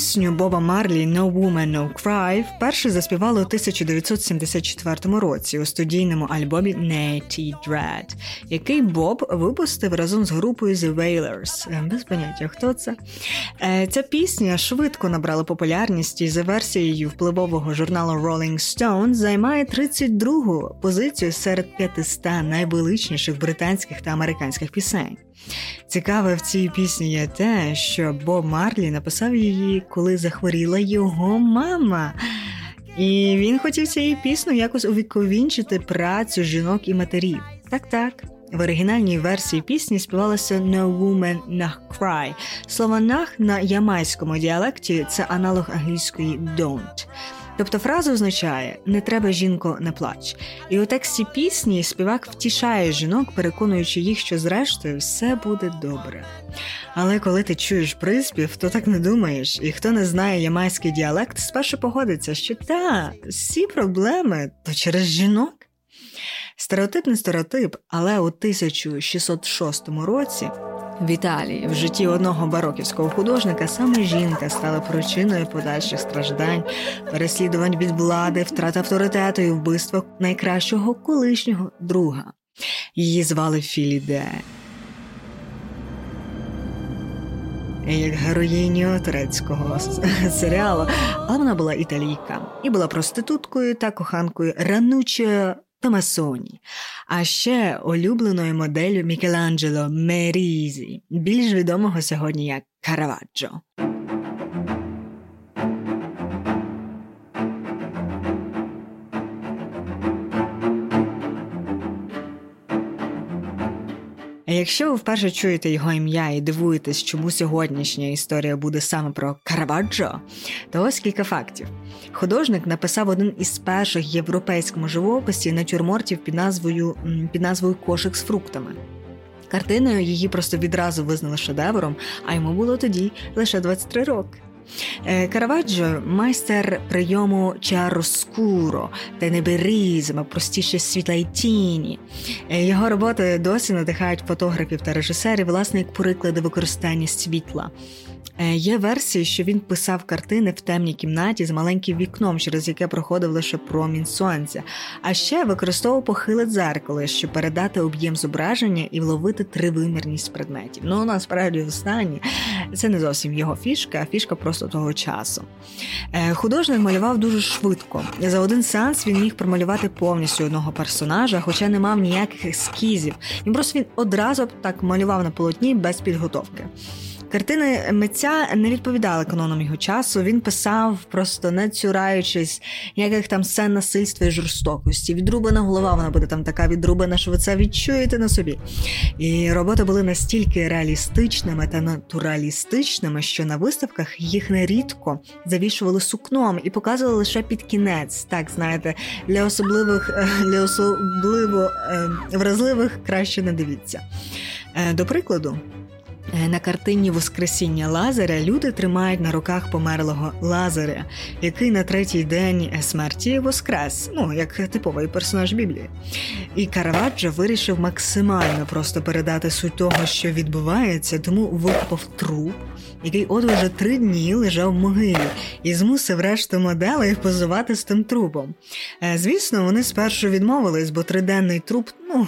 Пісню Боба Марлі «No Woman, No Cry» вперше заспівали у 1974 році у студійному альбомі «Natty Dread», який Боб випустив разом з групою The Wailers. Е, без поняття, хто це. Е, ця пісня швидко набрала популярність і за версією впливового журналу Rolling Stone займає 32-гу позицію серед 500 найвеличніших британських та американських пісень. Цікаве в цій пісні є те, що Боб Марлі написав її, коли захворіла його мама. І він хотів цією пісню якось увіковінчити працю жінок і матерів. Так, так. В оригінальній версії пісні співалося «No woman, not cry». Слово «нах» на ямайському діалекті це аналог англійської «don't». Тобто фраза означає не треба жінко, не плач. І у тексті пісні співак втішає жінок, переконуючи їх, що зрештою все буде добре. Але коли ти чуєш приспів, то так не думаєш, і хто не знає ямайський діалект, спершу погодиться, що та всі проблеми то через жінок. Стереотипний стереотип, але у 1606 році. В Італії в житті одного бароківського художника саме жінка стала причиною подальших страждань, переслідувань від влади, втрат авторитету і вбивства найкращого колишнього друга. Її звали Філіде. Як героїню турецького серіалу, але вона була італійка і була проституткою та коханкою ранучої Томасоні, а ще улюбленою моделлю Мікеланджело Мерізі, більш відомого сьогодні як Караваджо. Якщо ви вперше чуєте його ім'я і дивуєтесь, чому сьогоднішня історія буде саме про Караваджо, то ось кілька фактів. Художник написав один із перших в європейському живописі натюрмортів під назвою під назвою Кошик з фруктами. Картиною її просто відразу визнали шедевром, а йому було тоді лише 23 роки. Е, Караваджо майстер прийому чароскуро, тенеберизм, простіше світла й тіні. Е, його роботи досі надихають фотографів та режисерів, власне, як приклади використання світла. Е, є версії, що він писав картини в темній кімнаті з маленьким вікном, через яке проходив лише промінь сонця, а ще використовував похиле дзеркало, щоб передати об'єм зображення і вловити тривимірність предметів. Ну насправді останнє це не зовсім його фішка, а фішка просто того часу. Е, художник малював дуже швидко. За один сеанс він міг промалювати повністю одного персонажа, хоча не мав ніяких ескізів. Він просто він одразу так малював на полотні без підготовки. Картини митця не відповідали канонам його часу. Він писав, просто не цюраючись, ніяких там сцен насильства і жорстокості. Відрубана голова, вона буде там така відрубана, що ви це відчуєте на собі. І роботи були настільки реалістичними та натуралістичними, що на виставках їх нерідко завішували сукном і показували лише під кінець. Так, знаєте, для особливих е, для особливо е, вразливих краще не дивіться. Е, до прикладу. Е, на картині Воскресіння Лазаря люди тримають на руках померлого Лазаря, який на третій день смерті воскрес, ну як типовий персонаж Біблії. І Караваджо вирішив максимально просто передати суть того, що відбувається, тому викопав труп, який от уже три дні лежав в могилі, і змусив решту моделей позувати з тим трупом. Е, звісно, вони спершу відмовились, бо триденний труп ну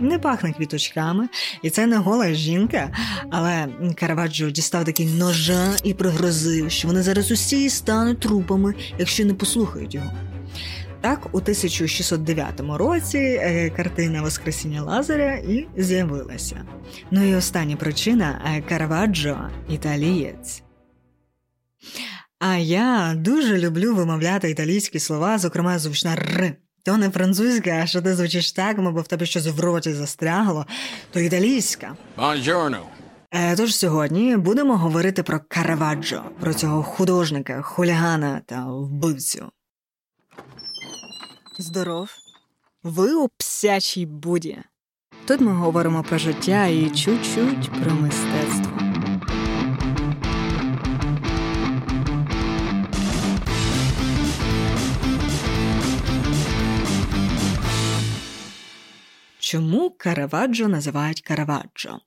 не пахне квіточками, і це не гола жінка. Але Караваджо дістав такий ножа і пригрозив, що вони зараз усі стануть трупами, якщо не послухають його. Так, у 1609 році е, картина Воскресіння Лазаря і з'явилася. Ну і остання причина е, Караваджо італієць. А я дуже люблю вимовляти італійські слова, зокрема звучна Р. То не французька, а що ти звучиш так, мабуть в тебе щось в роті застрягло, то італійська. Buongiorno. Е, тож сьогодні будемо говорити про Караваджо, про цього художника, хулігана та вбивцю. Здоров, ви у псячій буді. Тут ми говоримо про життя і чуть-чуть про мистецтво. Чому Караваджо називають Караваджо?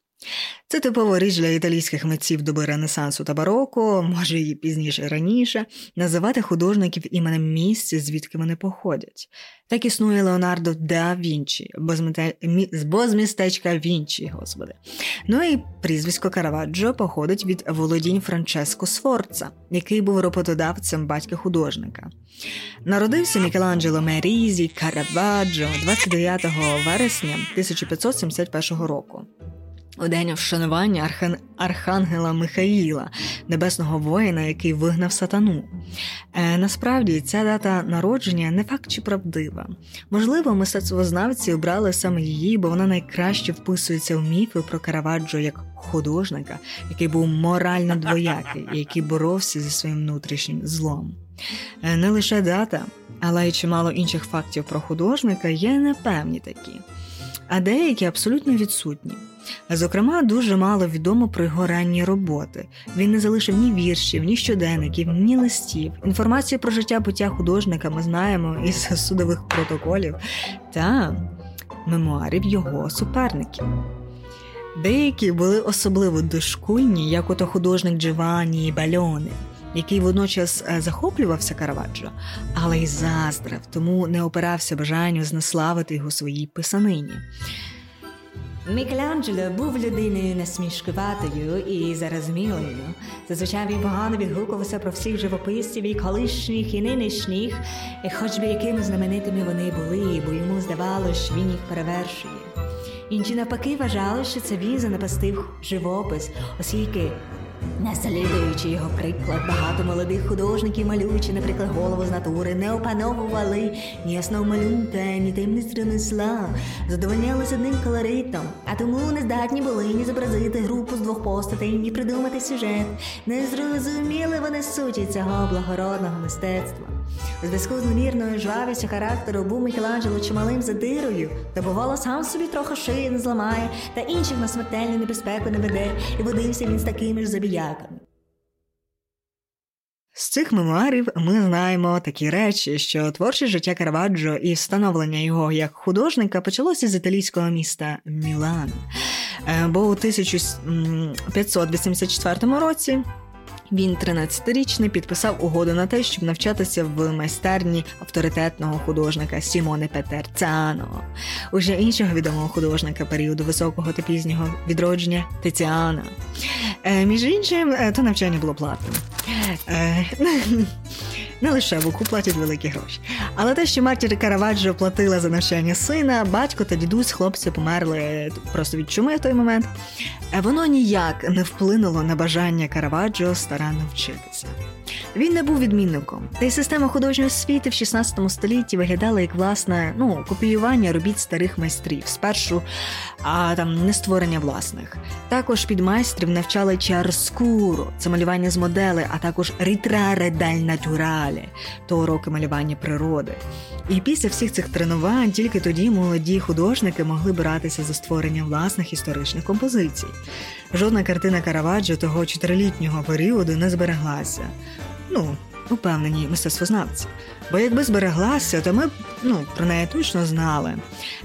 Це типова річ для італійських митців доби Ренесансу та бароко, може і пізніше раніше, називати художників іменем місця, звідки вони походять. Так існує Леонардо да Вінчі, бо з містечка Вінчі, господи. Ну і прізвисько Караваджо походить від володінь Франческо Сфорца, який був роботодавцем батька художника. Народився Мікеланджело Мерізі Караваджо 29 вересня 1571 року. У день вшанування Архан... Архангела Михаїла, небесного воїна, який вигнав сатану. Е, Насправді ця дата народження не факт чи правдива. Можливо, мистецтвознавці обрали саме її, бо вона найкраще вписується в міфи про Караваджо як художника, який був морально двоякий і який боровся зі своїм внутрішнім злом. Е, не лише дата, але й чимало інших фактів про художника є непевні такі, а деякі абсолютно відсутні. Зокрема, дуже мало відомо про його ранні роботи. Він не залишив ні віршів, ні щоденників, ні листів. Інформацію про життя буття художника ми знаємо із судових протоколів та мемуарів його суперників. Деякі були особливо дошкульні, як ото художник Джованні Бальони, який водночас е, захоплювався Караваджо, але й заздрав, тому не опирався бажанню знеславити його своїй писанині. Мікеланджело був людиною насмішкуватою і зарозумілою. Зазвичай він погано відгукувався про всіх живописців і колишніх, і нинішніх, і хоч би якими знаменитими вони були, бо йому здавалося, що він їх перевершує. Інші навпаки вважали, що це він занапастив живопис, оскільки Наслідуючи його приклад, багато молодих художників, малюючи, наприклад, голову з натури, не опановували ні основ малюнка, ні таємниць ремесла, задовольнялися одним колоритом, а тому не здатні були ні зобразити групу з двох постатей, ні придумати сюжет. Не зрозуміли вони суті цього благородного мистецтва. У зв'язку з немірною жвавістю характеру був Мікеланджело чималим задирою, та бувало сам собі трохи шиї не зламає, та інших на смертельну небезпеку не веде, і водився він з такими ж забіяками. З цих мемуарів ми знаємо такі речі, що творче життя Караваджо і встановлення його як художника почалося з італійського міста Мілан. Е, бо у 1584 році він 13-річний підписав угоду на те, щоб навчатися в майстерні авторитетного художника Сімоне Петерцяно. уже іншого відомого художника періоду високого та пізнього відродження Тетяна. Е, між іншим, е, то навчання було платним. Е, не лише Вуку платять великі гроші. Але те, що матір Караваджо платила за навчання сина, батько та дідусь хлопці померли просто від чуми в той момент. Воно ніяк не вплинуло на бажання Караваджо старанно вчитися. Він не був відмінником, та й система художньої освіти в 16 столітті виглядала як власне ну, копіювання робіт старих майстрів, спершу а там не створення власних. Також під майстрів навчали чарскуру, це малювання з модели, а також рітраре даль натуралі, то уроки малювання природи. І після всіх цих тренувань тільки тоді молоді художники могли братися за створення власних історичних композицій. Жодна картина Караваджо того чотирилітнього періоду не збереглася. Ну, упевнені мистецтвознавці. Бо якби збереглася, то ми б ну, про неї точно знали.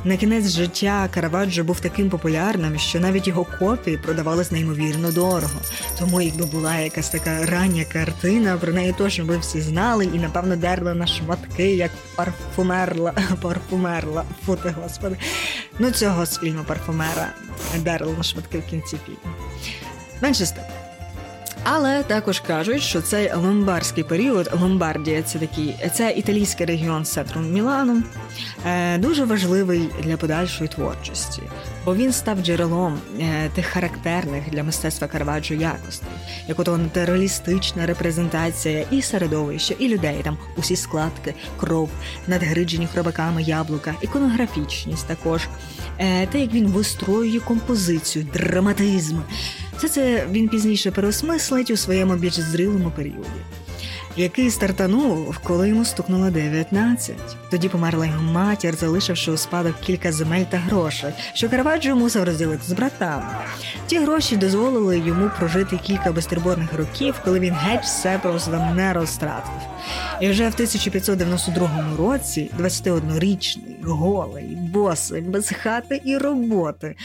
На кінець життя Караваджо був таким популярним, що навіть його копії продавались неймовірно дорого. Тому, якби була якась така рання картина, про неї точно би всі знали і, напевно, дерли на шматки, як парфумерла, парфумерла, фути господи. Ну, цього з фільму парфумера дерли на шматки в кінці фільму. Менше з тим. Але також кажуть, що цей ломбарський період, Ломбардія, це такий, це італійський регіон з центром Мілану, е, дуже важливий для подальшої творчості, бо він став джерелом е, тих характерних для мистецтва Караваджо якостей, як ото натуралістична репрезентація і середовища, і людей там усі складки, кров, надгриджені хробаками яблука, іконографічність також, е, те, як він вистроює композицію, драматизм. Все це він пізніше переосмислить у своєму більш зрілому періоді. Який стартанув, коли йому стукнуло 19. Тоді померла його матір, залишивши у спадок кілька земель та грошей, що Караваджо мусив розділити з братами. Ті гроші дозволили йому прожити кілька безтурботних років, коли він геть все просто не розтратив. І вже в 1592 році 21-річний, голий, босий, без хати і роботи,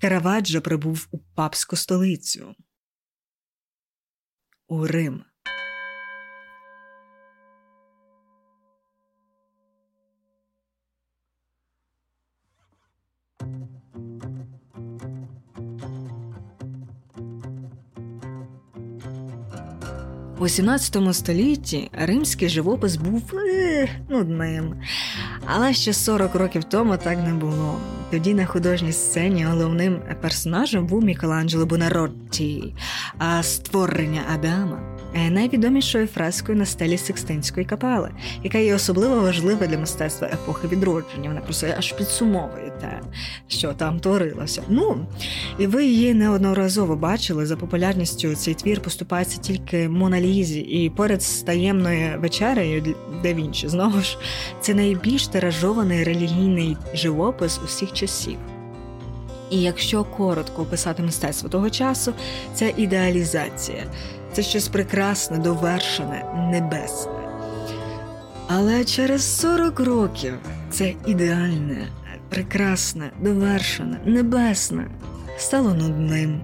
Караваджо прибув у папську столицю. У Рим. У 17 столітті римський живопис був е, нудним. Але ще 40 років тому так не було. Тоді на художній сцені головним персонажем був Мікеланджело Бонаротті, а створення Адама найвідомішою фрескою на стелі Секстинської капели, яка є особливо важлива для мистецтва епохи відродження. Вона просто аж підсумовує те, що там творилося. Ну і ви її неодноразово бачили за популярністю. Цей твір поступається тільки Моналізі, і поряд з таємною вечерею де Вінчі. Знову ж це найбільш тиражований релігійний живопис усіх часів. І якщо коротко описати мистецтво того часу, це ідеалізація, це щось прекрасне, довершене, небесне. Але через 40 років це ідеальне, прекрасне, довершене, небесне. Стало нудним.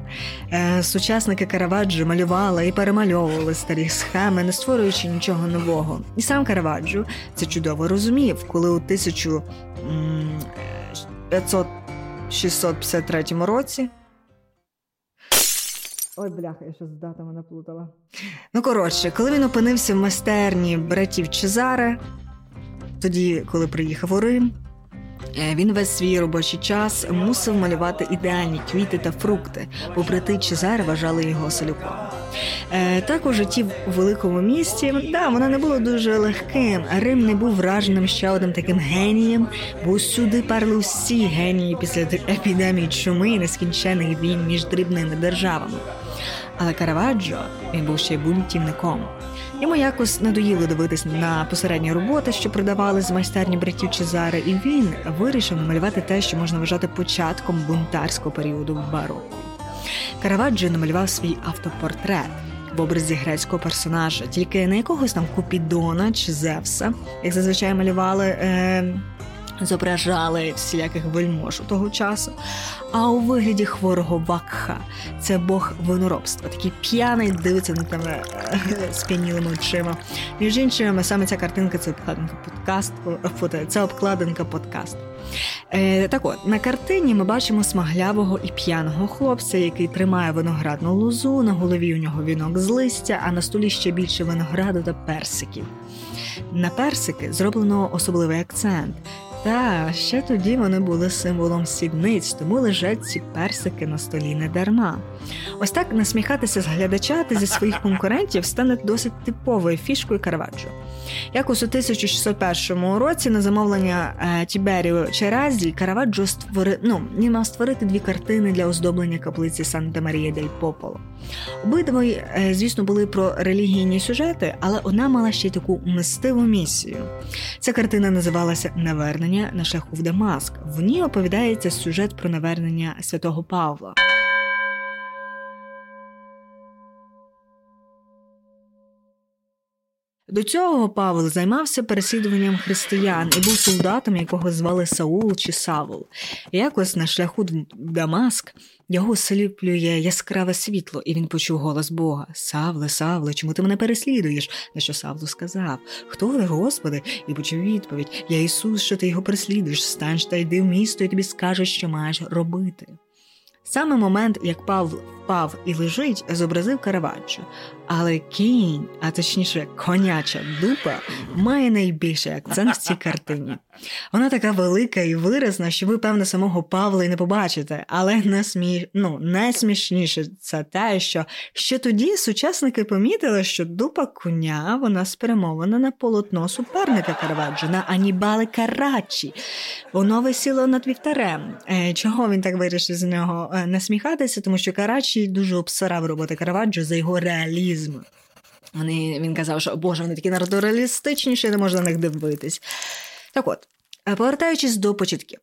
Е, сучасники Караваджо малювали і перемальовували старі схеми, не створюючи нічого нового. І сам Караваджо це чудово розумів, коли у 1553 році Ой, бляха, я щось з датами наплутала. Ну, коротше, коли він опинився в майстерні братів Чезаре, тоді, коли приїхав у Рим, він весь свій робочий час мусив малювати ідеальні квіти та фрукти, бо брати Чезаре вважали його селюком. Е, так у житті в великому місті, да, воно не було дуже легким, Рим не був враженим ще одним таким генієм, бо сюди перли всі генії після епідемії чуми і нескінчених війн між дрібними державами. Але Караваджо він був ще й бунтівником. Йому якось надоїло дивитись на посередні роботи, що продавали з майстерні братів Чезари, і він вирішив намалювати те, що можна вважати початком бунтарського періоду в бароко. Караваджо намалював свій автопортрет в образі грецького персонажа, тільки не якогось там Купідона чи Зевса, як зазвичай малювали. Е- зображали всіляких вельмож у того часу, а у вигляді хворого вакха це бог виноробства, такий п'яний дивиться на тебе сп'янілими очима. Між іншим, саме ця картинка це обкладинка подкасту, це обкладинка подкасту. Е, Так от на картині ми бачимо смаглявого і п'яного хлопця, який тримає виноградну лозу. На голові у нього вінок з листя, а на столі ще більше винограду та персиків. На персики зроблено особливий акцент. Та ще тоді вони були символом сідниць, тому лежать ці персики на столі не дарма. Ось так насміхатися з глядача та зі своїх конкурентів стане досить типовою фішкою Караваджо. Якось у 1601 році на замовлення е, Тіберіо Черазі Караваджо створи... ну, він мав створити дві картини для оздоблення каплиці Санта Марія дель Пополо. Обидва, е, звісно, були про релігійні сюжети, але одна мала ще й таку мистиву місію. Ця картина називалася Навернення на шляху в Дамаск. В ній оповідається сюжет про навернення святого Павла. До цього Павел займався переслідуванням християн і був солдатом, якого звали Саул чи Савул. Якось на шляху в Дамаск його сліплює яскраве світло, і він почув голос Бога: Савле, Савле, чому ти мене переслідуєш? На що Савлу сказав: Хто ви, Господи? І почув відповідь: Я Ісус, що ти його переслідуєш, стань та йди в місто, і тобі скажуть, що маєш робити. Саме момент, як Павл впав і лежить, зобразив Караваджо, але кінь, а точніше, коняча дупа, має найбільший акцент в цій картині. Вона така велика і виразна, що ви, певно, самого Павла і не побачите, але насмі... ну, найсмішніше це те, що ще тоді сучасники помітили, що дупа коня вона спрямована на полотно суперника Караваджо, на Анібали Карачі. Воно висіло над вівтарем. Е, чого він так вирішив з нього насміхатися? Тому що Карачі дуже обсирав роботи Караваджо за його реалізм. Вони, Він казав, що Боже, вони такі натуралістичні, що не можна на них дивитись. Так от, повертаючись до початків.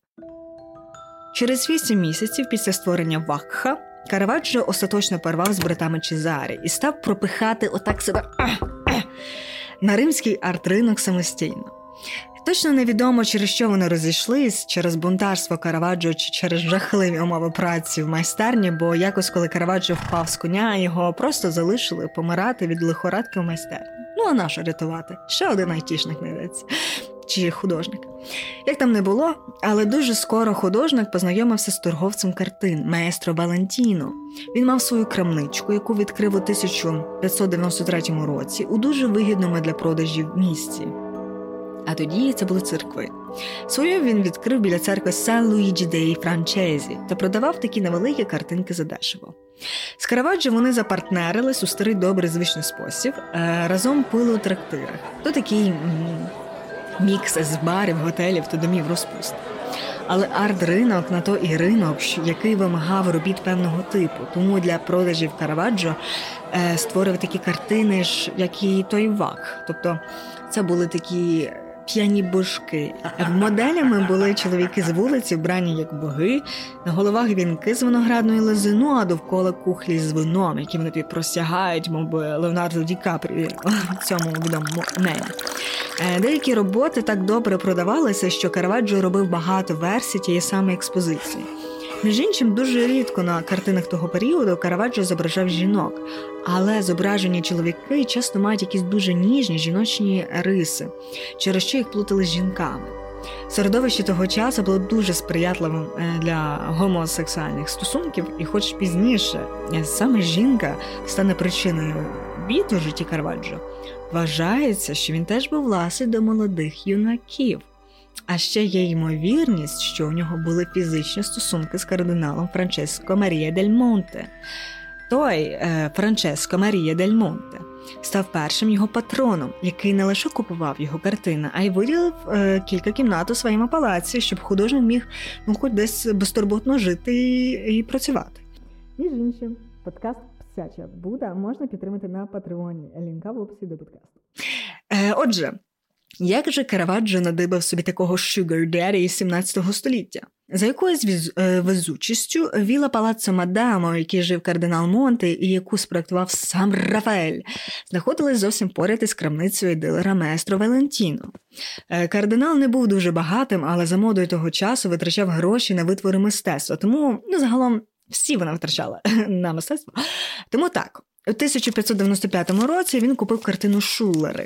Через вісім місяців після створення Вакха Караваджо остаточно порвав з братами Чезарі і став пропихати отак себе на римський арт-ринок самостійно. Точно невідомо, через що вони розійшлись, через бунтарство Караваджо чи через жахливі умови праці в майстерні, бо якось, коли Караваджо впав з коня, його просто залишили помирати від лихорадки в майстерні. Ну а нащо рятувати? Ще один айтішник знайдеться. Чи художник. Як там не було, але дуже скоро художник познайомився з торговцем картин маестро Валентіно. Він мав свою крамничку, яку відкрив у 1593 році у дуже вигідному для продажів місці. А тоді це були церкви. Свою він відкрив біля церкви Сан Луїджі Деї Франчезі та продавав такі невеликі картинки задешево. З Караваджо вони запартнерились у старий добрий звичний спосіб, е, разом пили у трактирах. То такий мікс з барів, готелів та домів розпуст. Але арт-ринок на то і ринок, який вимагав робіт певного типу. Тому для продажів Караваджо е, створив такі картини, ж, як і той вак. Тобто це були такі п'яні божки. Моделями були чоловіки з вулиці, вбрані як боги, на головах вінки з виноградної лизину, а довкола кухлі з вином, які вони просягають, мов би Леонардо Ді Капрі в цьому відомому мемі. Е, деякі роботи так добре продавалися, що Караваджо робив багато версій тієї самої експозиції. Між іншим, дуже рідко на картинах того періоду Караваджо зображав жінок, але зображені чоловіки часто мають якісь дуже ніжні жіночні риси, через що їх плутали з жінками. Середовище того часу було дуже сприятливим е, для гомосексуальних стосунків, і, хоч пізніше е, саме жінка стане причиною біду в житті Караваджо, вважається, що він теж був ласий до молодих юнаків. А ще є ймовірність, що у нього були фізичні стосунки з кардиналом Франческо Марія Дель Монте. Той е, Франческо Марія Дель Монте став першим його патроном, який не лише купував його картини, а й виділив е, кілька кімнат у своєму палаці, щоб художник міг ну, хоч десь безтурботно жити і, і працювати. Між іншим, подкаст Псяча Буда можна підтримати на Патреоні. Лінка в описі до подкасту. Е, Отже. Як же Караваджо надибав собі такого Sugar Daddy із 17 століття? За якоюсь е, везучістю віла палаццо Мадамо, який жив кардинал Монте і яку спроектував сам Рафаель, знаходилась зовсім поряд із крамницею дилера Местро Валентіно. Е, кардинал не був дуже багатим, але за модою того часу витрачав гроші на витвори мистецтва, тому ну, загалом всі вона витрачала на мистецтво. Тому так, у 1595 році він купив картину Шулери.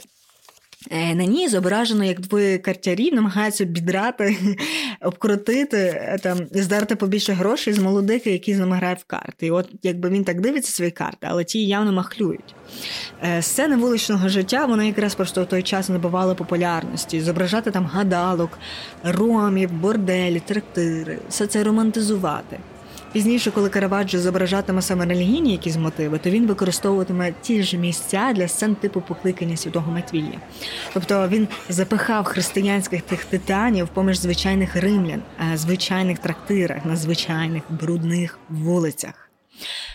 Е, на ній зображено, як двоє картярів намагаються бідрати, обкрутити, е, там, здерти побільше грошей з молодики, які з ними грають в карти. І от якби він так дивиться свої карти, але ті явно махлюють. Е, сцени вуличного життя вони якраз просто в той час набували популярності. Зображати там гадалок, ромів, борделі, трактири, все це романтизувати. Пізніше, коли Караваджо зображатиме саме релігійні якісь мотиви, то він використовуватиме ті ж місця для сцен типу покликання святого Матвія. Тобто він запихав християнських тих титанів поміж звичайних римлян, звичайних трактирах, на звичайних брудних вулицях.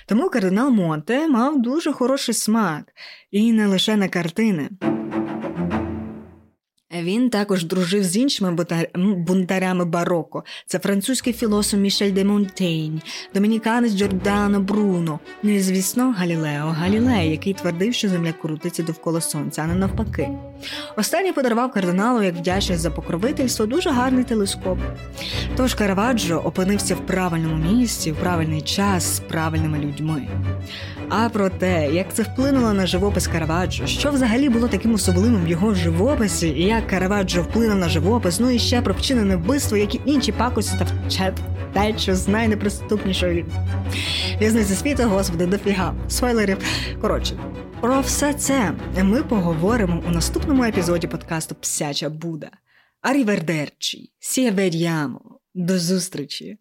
Тому кардинал Монте мав дуже хороший смак і не лише на картини. Він також дружив з іншими бунтарями бароко. Це французький філософ Мішель де Монтейн, домініканець Джордано Бруно. Ну і звісно, Галілео Галілей, який твердив, що земля крутиться довкола сонця, а не навпаки. Останній подарував кардиналу як вдячність за покровительство дуже гарний телескоп. Тож Караваджо опинився в правильному місці, в правильний час з правильними людьми. А про те, як це вплинуло на живопис Караваджо, що взагалі було таким особливим в його живописі, і як Караваджо вплинув на живопис, ну і ще про вчинене вбивство, як і інші пакості та що з найнеприступнішої в'язниці світу, господи, дофіга спойлерів. Коротше, про все це ми поговоримо у наступному епізоді подкасту Псяча Буда. Арівердерчі, сіверямо. До зустрічі.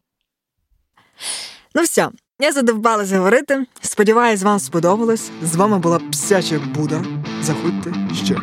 Ну все. Я задовбалась говорити. Сподіваюсь, вам сподобалось. З вами була Псяча Буда. Заходьте ще.